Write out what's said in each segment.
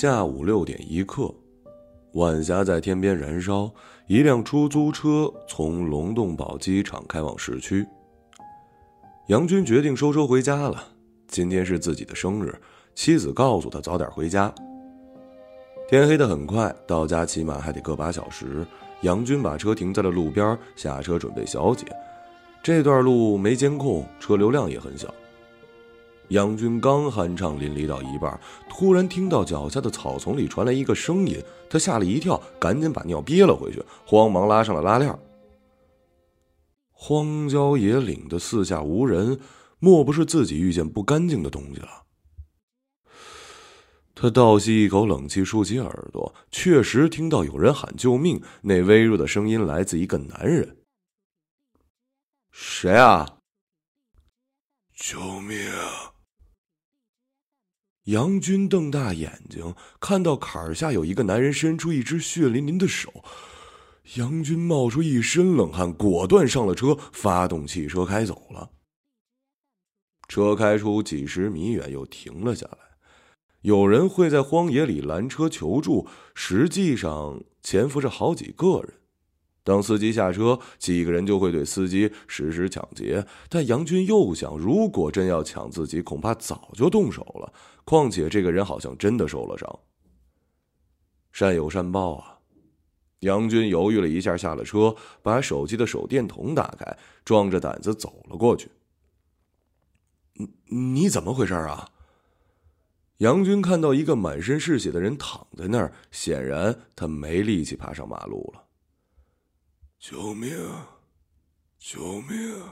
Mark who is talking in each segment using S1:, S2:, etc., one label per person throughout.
S1: 下午六点一刻，晚霞在天边燃烧。一辆出租车从龙洞堡机场开往市区。杨军决定收车回家了。今天是自己的生日，妻子告诉他早点回家。天黑的很快，到家起码还得个把小时。杨军把车停在了路边，下车准备小解。这段路没监控，车流量也很小。杨军刚酣畅淋漓到一半，突然听到脚下的草丛里传来一个声音，他吓了一跳，赶紧把尿憋了回去，慌忙拉上了拉链。荒郊野岭的四下无人，莫不是自己遇见不干净的东西了？他倒吸一口冷气，竖起耳朵，确实听到有人喊救命。那微弱的声音来自一个男人：“谁啊？
S2: 救命！”
S1: 杨军瞪大眼睛，看到坎下有一个男人伸出一只血淋淋的手。杨军冒出一身冷汗，果断上了车，发动汽车开走了。车开出几十米远，又停了下来。有人会在荒野里拦车求助，实际上潜伏着好几个人。当司机下车，几个人就会对司机实施抢劫。但杨军又想，如果真要抢自己，恐怕早就动手了。况且这个人好像真的受了伤。善有善报啊！杨军犹豫了一下，下了车，把手机的手电筒打开，壮着胆子走了过去。你你怎么回事啊？杨军看到一个满身是血的人躺在那儿，显然他没力气爬上马路了。
S2: 救命！救命！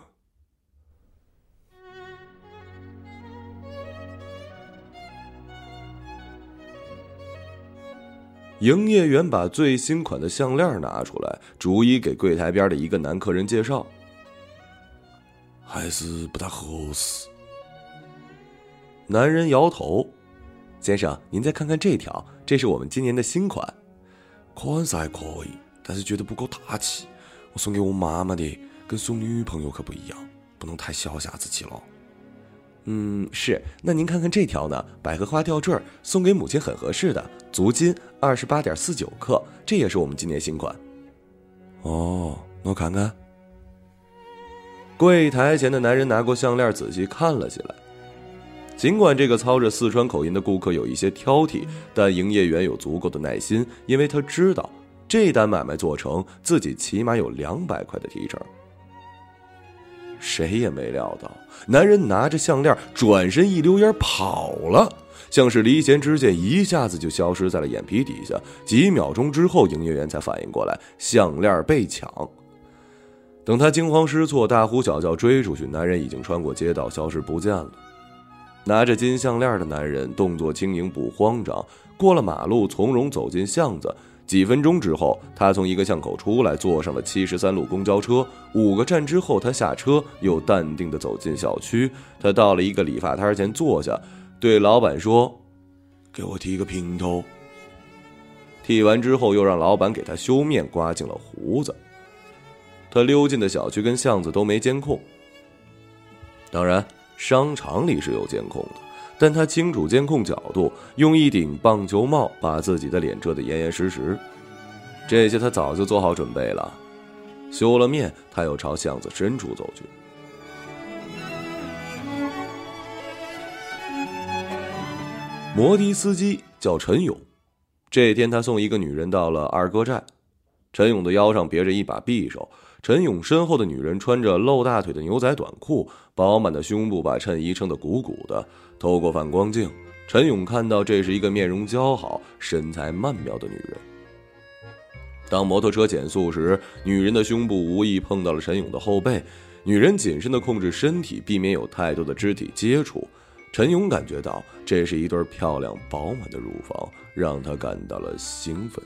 S1: 营业员把最新款的项链拿出来，逐一给柜台边的一个男客人介绍。
S2: 还是不大合适。
S1: 男人摇头：“先生，您再看看这条，这是我们今年的新款。
S2: 款式还可以，但是觉得不够大气。”送给我妈妈的，跟送女朋友可不一样，不能太小家子气了。
S1: 嗯，是。那您看看这条呢？百合花吊坠，送给母亲很合适的，足金二十八点四九克，这也是我们今年新款。
S2: 哦，那我看看。
S1: 柜台前的男人拿过项链，仔细看了起来。尽管这个操着四川口音的顾客有一些挑剔，但营业员有足够的耐心，因为他知道。这单买卖做成，自己起码有两百块的提成。谁也没料到，男人拿着项链转身一溜烟跑了，像是离弦之箭，一下子就消失在了眼皮底下。几秒钟之后，营业员才反应过来，项链被抢。等他惊慌失措、大呼小叫追出去，男人已经穿过街道，消失不见了。拿着金项链的男人动作轻盈，不慌张，过了马路，从容走进巷子。几分钟之后，他从一个巷口出来，坐上了七十三路公交车。五个站之后，他下车，又淡定地走进小区。他到了一个理发摊前坐下，对老板说：“
S2: 给我剃个平头。”
S1: 剃完之后，又让老板给他修面，刮净了胡子。他溜进的小区跟巷子都没监控，当然，商场里是有监控的。但他清楚监控角度，用一顶棒球帽把自己的脸遮得严严实实。这些他早就做好准备了。修了面，他又朝巷子深处走去。摩的司机叫陈勇。这天，他送一个女人到了二哥寨。陈勇的腰上别着一把匕首。陈勇身后的女人穿着露大腿的牛仔短裤，饱满的胸部把衬衣撑得鼓鼓的。透过反光镜，陈勇看到这是一个面容姣好、身材曼妙的女人。当摩托车减速时，女人的胸部无意碰到了陈勇的后背，女人谨慎地控制身体，避免有太多的肢体接触。陈勇感觉到这是一对漂亮饱满的乳房，让他感到了兴奋。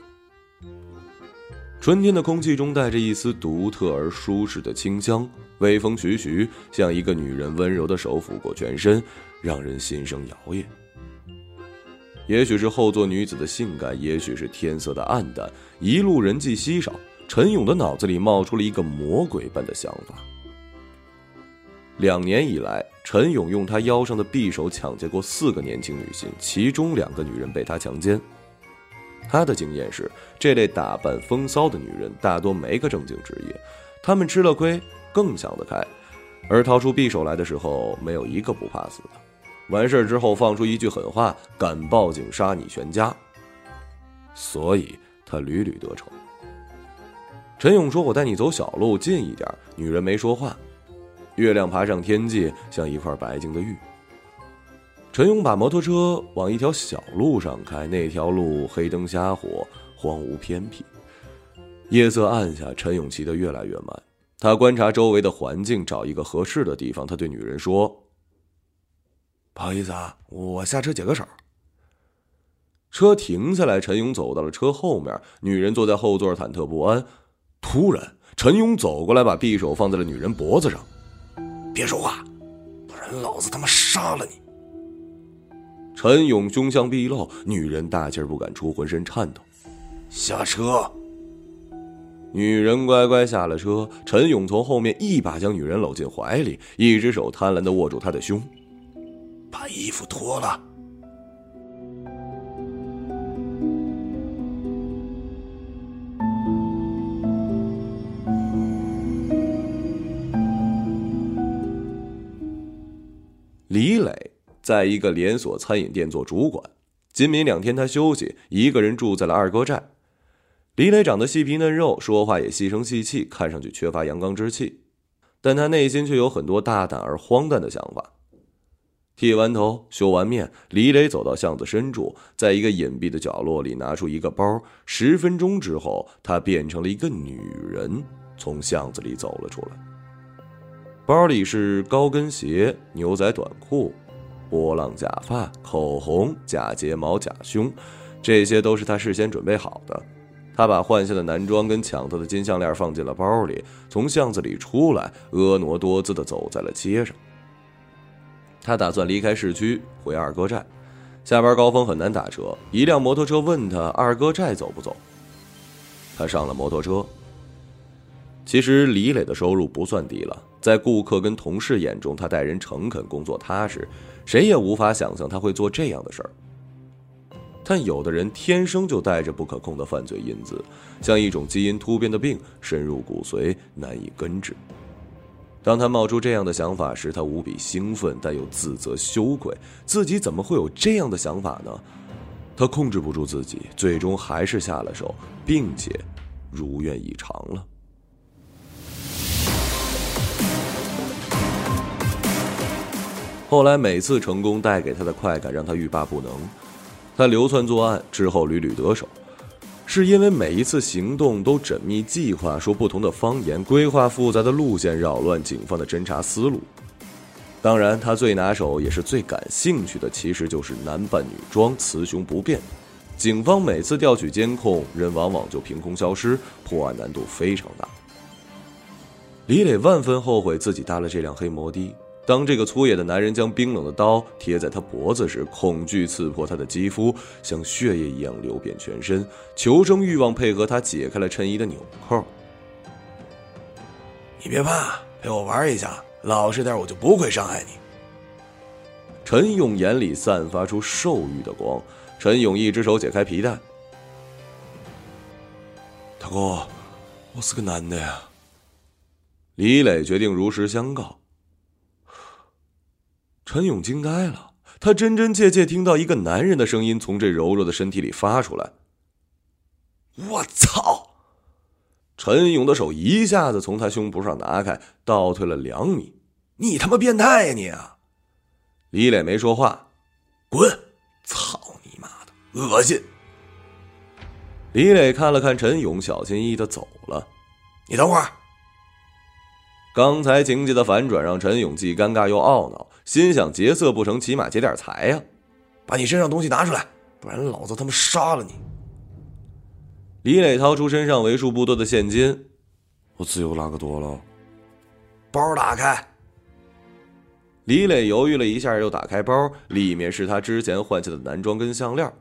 S1: 春天的空气中带着一丝独特而舒适的清香，微风徐徐，像一个女人温柔的手抚过全身。让人心生摇曳。也许是后座女子的性感，也许是天色的暗淡，一路人迹稀少。陈勇的脑子里冒出了一个魔鬼般的想法：两年以来，陈勇用他腰上的匕首抢劫过四个年轻女性，其中两个女人被他强奸。他的经验是，这类打扮风骚的女人大多没个正经职业，她们吃了亏更想得开，而掏出匕首来的时候，没有一个不怕死的。完事之后放出一句狠话，敢报警杀你全家。所以他屡屡得逞。陈勇说：“我带你走小路，近一点。”女人没说话。月亮爬上天际，像一块白净的玉。陈勇把摩托车往一条小路上开，那条路黑灯瞎火，荒芜偏僻。夜色暗下，陈勇骑得越来越慢。他观察周围的环境，找一个合适的地方。他对女人说：“
S2: 不好意思啊，我下车解个手。”
S1: 车停下来，陈勇走到了车后面，女人坐在后座，忐忑不安。突然，陈勇走过来，把匕首放在了女人脖子上。
S2: 别说话，不然老子他妈杀了你！
S1: 陈勇凶相毕露，女人大气不敢出，浑身颤抖。
S2: 下车。
S1: 女人乖乖下了车。陈勇从后面一把将女人搂进怀里，一只手贪婪的握住她的胸，
S2: 把衣服脱了。
S1: 在一个连锁餐饮店做主管，今明两天他休息，一个人住在了二哥寨。李磊长得细皮嫩肉，说话也细声细气，看上去缺乏阳刚之气，但他内心却有很多大胆而荒诞的想法。剃完头，修完面，李磊走到巷子深处，在一个隐蔽的角落里拿出一个包。十分钟之后，他变成了一个女人，从巷子里走了出来。包里是高跟鞋、牛仔短裤、波浪假发、口红、假睫毛、假胸，这些都是他事先准备好的。他把换下的男装跟抢到的金项链放进了包里，从巷子里出来，婀娜多姿地走在了街上。他打算离开市区回二哥寨，下班高峰很难打车。一辆摩托车问他二哥寨走不走，他上了摩托车。其实李磊的收入不算低了。在顾客跟同事眼中，他待人诚恳，工作踏实，谁也无法想象他会做这样的事儿。但有的人天生就带着不可控的犯罪因子，像一种基因突变的病，深入骨髓，难以根治。当他冒出这样的想法时，他无比兴奋，但又自责羞愧，自己怎么会有这样的想法呢？他控制不住自己，最终还是下了手，并且如愿以偿了。后来每次成功带给他的快感让他欲罢不能，他流窜作案之后屡屡得手，是因为每一次行动都缜密计划，说不同的方言，规划复杂的路线，扰乱警方的侦查思路。当然，他最拿手也是最感兴趣的，其实就是男扮女装，雌雄不变。警方每次调取监控，人往往就凭空消失，破案难度非常大。李磊万分后悔自己搭了这辆黑摩的。当这个粗野的男人将冰冷的刀贴在他脖子时，恐惧刺破他的肌肤，像血液一样流遍全身。求生欲望配合他解开了衬衣的纽扣。
S2: 你别怕，陪我玩一下，老实点，我就不会伤害你。
S1: 陈勇眼里散发出兽欲的光。陈勇一只手解开皮带。
S2: 大哥，我是个男的呀。
S1: 李磊决定如实相告。陈勇惊呆了，他真真切切听到一个男人的声音从这柔弱的身体里发出来。
S2: 我操！
S1: 陈勇的手一下子从他胸脯上拿开，倒退了两米。
S2: 你他妈变态呀你！啊！
S1: 李磊没说话。
S2: 滚！操你妈的，恶心！
S1: 李磊看了看陈勇，小心翼翼的走了。
S2: 你等会儿。
S1: 刚才情节的反转让陈勇既尴尬又懊恼，心想劫色不成，起码劫点财呀！
S2: 把你身上东西拿出来，不然老子他妈杀了你！
S1: 李磊掏出身上为数不多的现金，
S2: 我只有那个多了。包打开。
S1: 李磊犹豫了一下，又打开包，里面是他之前换下的男装跟项链。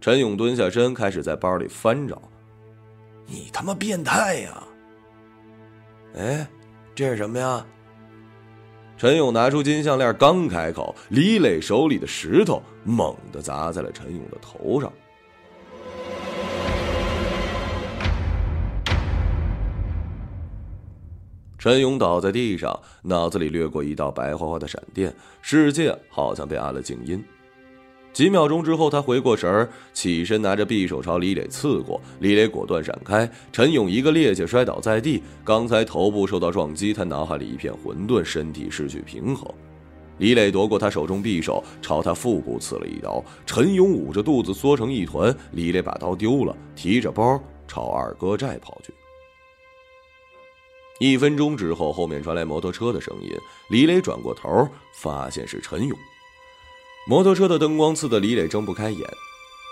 S1: 陈勇蹲下身，开始在包里翻找。
S2: 你他妈变态呀！哎。这是什么呀？
S1: 陈勇拿出金项链，刚开口，李磊手里的石头猛地砸在了陈勇的头上。陈勇倒在地上，脑子里掠过一道白花花的闪电，世界好像被按了静音。几秒钟之后，他回过神儿，起身拿着匕首朝李磊刺过。李磊果断闪开，陈勇一个趔趄摔倒在地。刚才头部受到撞击，他脑海里一片混沌，身体失去平衡。李磊夺过他手中匕首，朝他腹部刺了一刀。陈勇捂着肚子缩成一团。李磊把刀丢了，提着包朝二哥寨跑去。一分钟之后，后面传来摩托车的声音。李磊转过头，发现是陈勇。摩托车的灯光刺得李磊睁不开眼，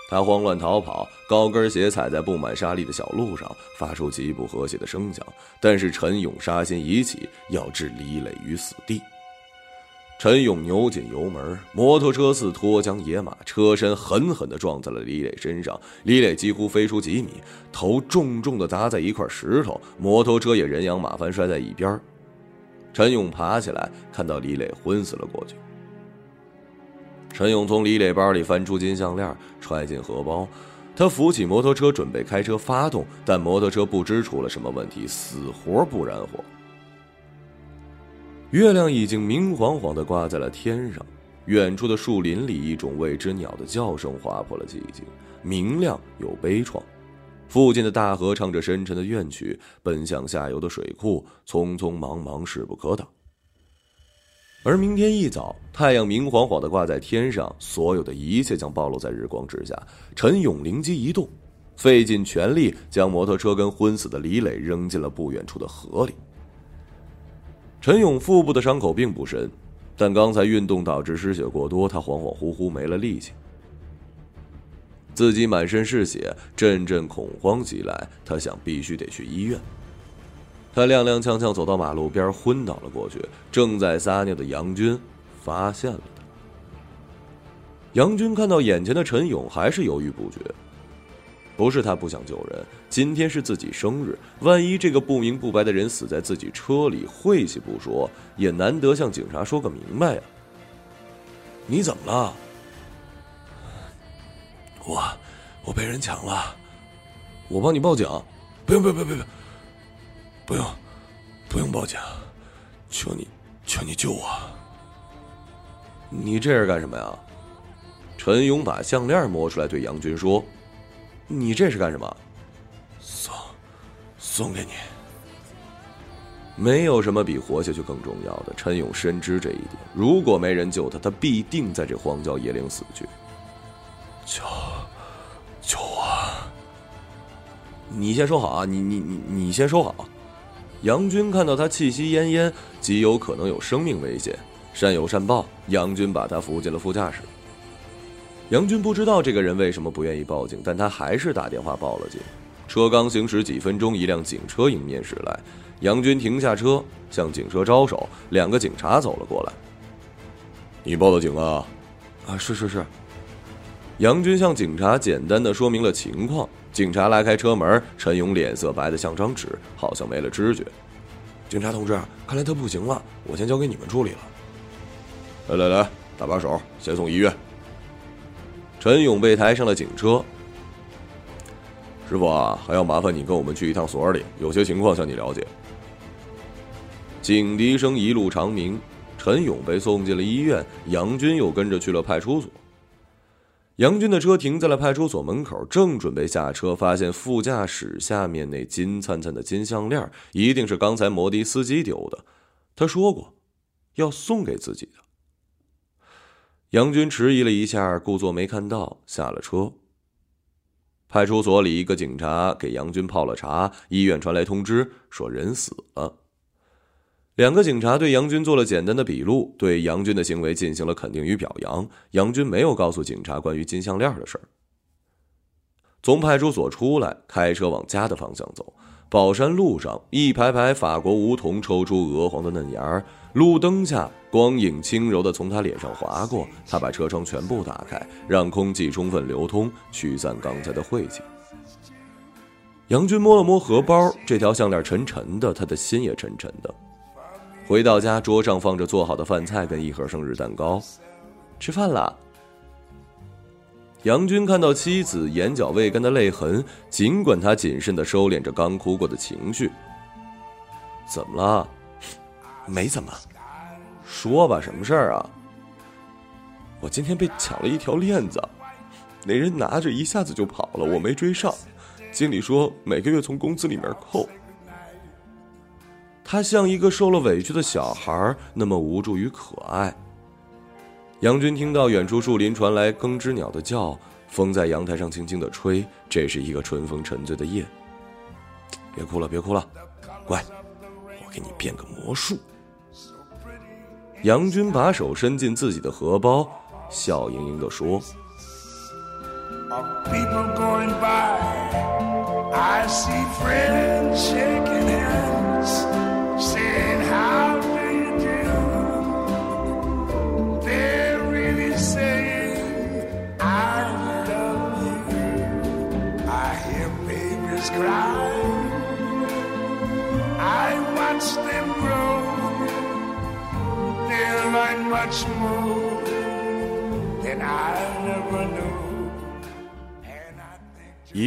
S1: 他慌乱逃跑，高跟鞋踩在布满沙砾的小路上，发出极不和谐的声响。但是陈勇杀心已起，要置李磊于死地。陈勇扭紧油门，摩托车似脱缰野马，车身狠狠地撞在了李磊身上。李磊几乎飞出几米，头重重地砸在一块石头，摩托车也人仰马翻摔在一边。陈勇爬起来，看到李磊昏死了过去。陈勇从李磊包里翻出金项链，揣进荷包。他扶起摩托车，准备开车发动，但摩托车不知出了什么问题，死活不燃火。月亮已经明晃晃地挂在了天上，远处的树林里，一种未知鸟的叫声划破了寂静，明亮又悲怆。附近的大河唱着深沉的怨曲，奔向下游的水库，匆匆忙忙，势不可挡。而明天一早，太阳明晃晃的挂在天上，所有的一切将暴露在日光之下。陈勇灵机一动，费尽全力将摩托车跟昏死的李磊扔进了不远处的河里。陈勇腹部的伤口并不深，但刚才运动导致失血过多，他恍恍惚惚没了力气。自己满身是血，阵阵恐慌袭来，他想必须得去医院。他踉踉跄跄走到马路边，昏倒了过去。正在撒尿的杨军发现了他。杨军看到眼前的陈勇，还是犹豫不决。不是他不想救人，今天是自己生日，万一这个不明不白的人死在自己车里，晦气不说，也难得向警察说个明白呀。
S2: 你怎么了？我，我被人抢了。
S1: 我帮你报警。
S2: 不用，不用，不用，不用。不用，不用报警，求你，求你救我！
S1: 你这是干什么呀？陈勇把项链摸出来，对杨军说：“你这是干什么？”
S2: 送，送给你。
S1: 没有什么比活下去更重要的。陈勇深知这一点，如果没人救他，他必定在这荒郊野岭死去。
S2: 救，救我！
S1: 你先收好啊！你你你你先收好。杨军看到他气息奄奄，极有可能有生命危险。善有善报，杨军把他扶进了副驾驶。杨军不知道这个人为什么不愿意报警，但他还是打电话报了警。车刚行驶几分钟，一辆警车迎面驶来。杨军停下车，向警车招手，两个警察走了过来。
S2: 你报的警啊？
S1: 啊，是是是。杨军向警察简单的说明了情况。警察拉开车门，陈勇脸色白的像张纸，好像没了知觉。
S2: 警察同志，看来他不行了，我先交给你们处理了。
S1: 来来来，搭把手，先送医院。陈勇被抬上了警车。师傅啊，还要麻烦你跟我们去一趟所里，有些情况向你了解。警笛声一路长鸣，陈勇被送进了医院，杨军又跟着去了派出所。杨军的车停在了派出所门口，正准备下车，发现副驾驶下面那金灿灿的金项链，一定是刚才摩的司机丢的。他说过，要送给自己的。杨军迟疑了一下，故作没看到，下了车。派出所里，一个警察给杨军泡了茶。医院传来通知，说人死了。两个警察对杨军做了简单的笔录，对杨军的行为进行了肯定与表扬。杨军没有告诉警察关于金项链的事儿。从派出所出来，开车往家的方向走。宝山路上，一排排法国梧桐抽出鹅黄的嫩芽，路灯下光影轻柔地从他脸上划过。他把车窗全部打开，让空气充分流通，驱散刚才的晦气。杨军摸了摸荷包，这条项链沉沉的，他的心也沉沉的。
S3: 回到家，桌上放着做好的饭菜跟一盒生日蛋糕。吃饭了。杨军看到妻子眼角未干的泪痕，尽管他谨慎的收敛着刚哭过的情绪。怎么了？
S1: 没怎么。
S3: 说吧，什么事儿啊？
S1: 我今天被抢了一条链子，那人拿着一下子就跑了，我没追上。经理说每个月从工资里面扣。
S3: 他像一个受了委屈的小孩，那么无助与可爱。杨军听到远处树林传来耕织鸟的叫，风在阳台上轻轻的吹。这是一个春风沉醉的夜。
S1: 别哭了，别哭了，乖，我给你变个魔术。
S3: 杨军把手伸进自己的荷包，笑盈盈的说。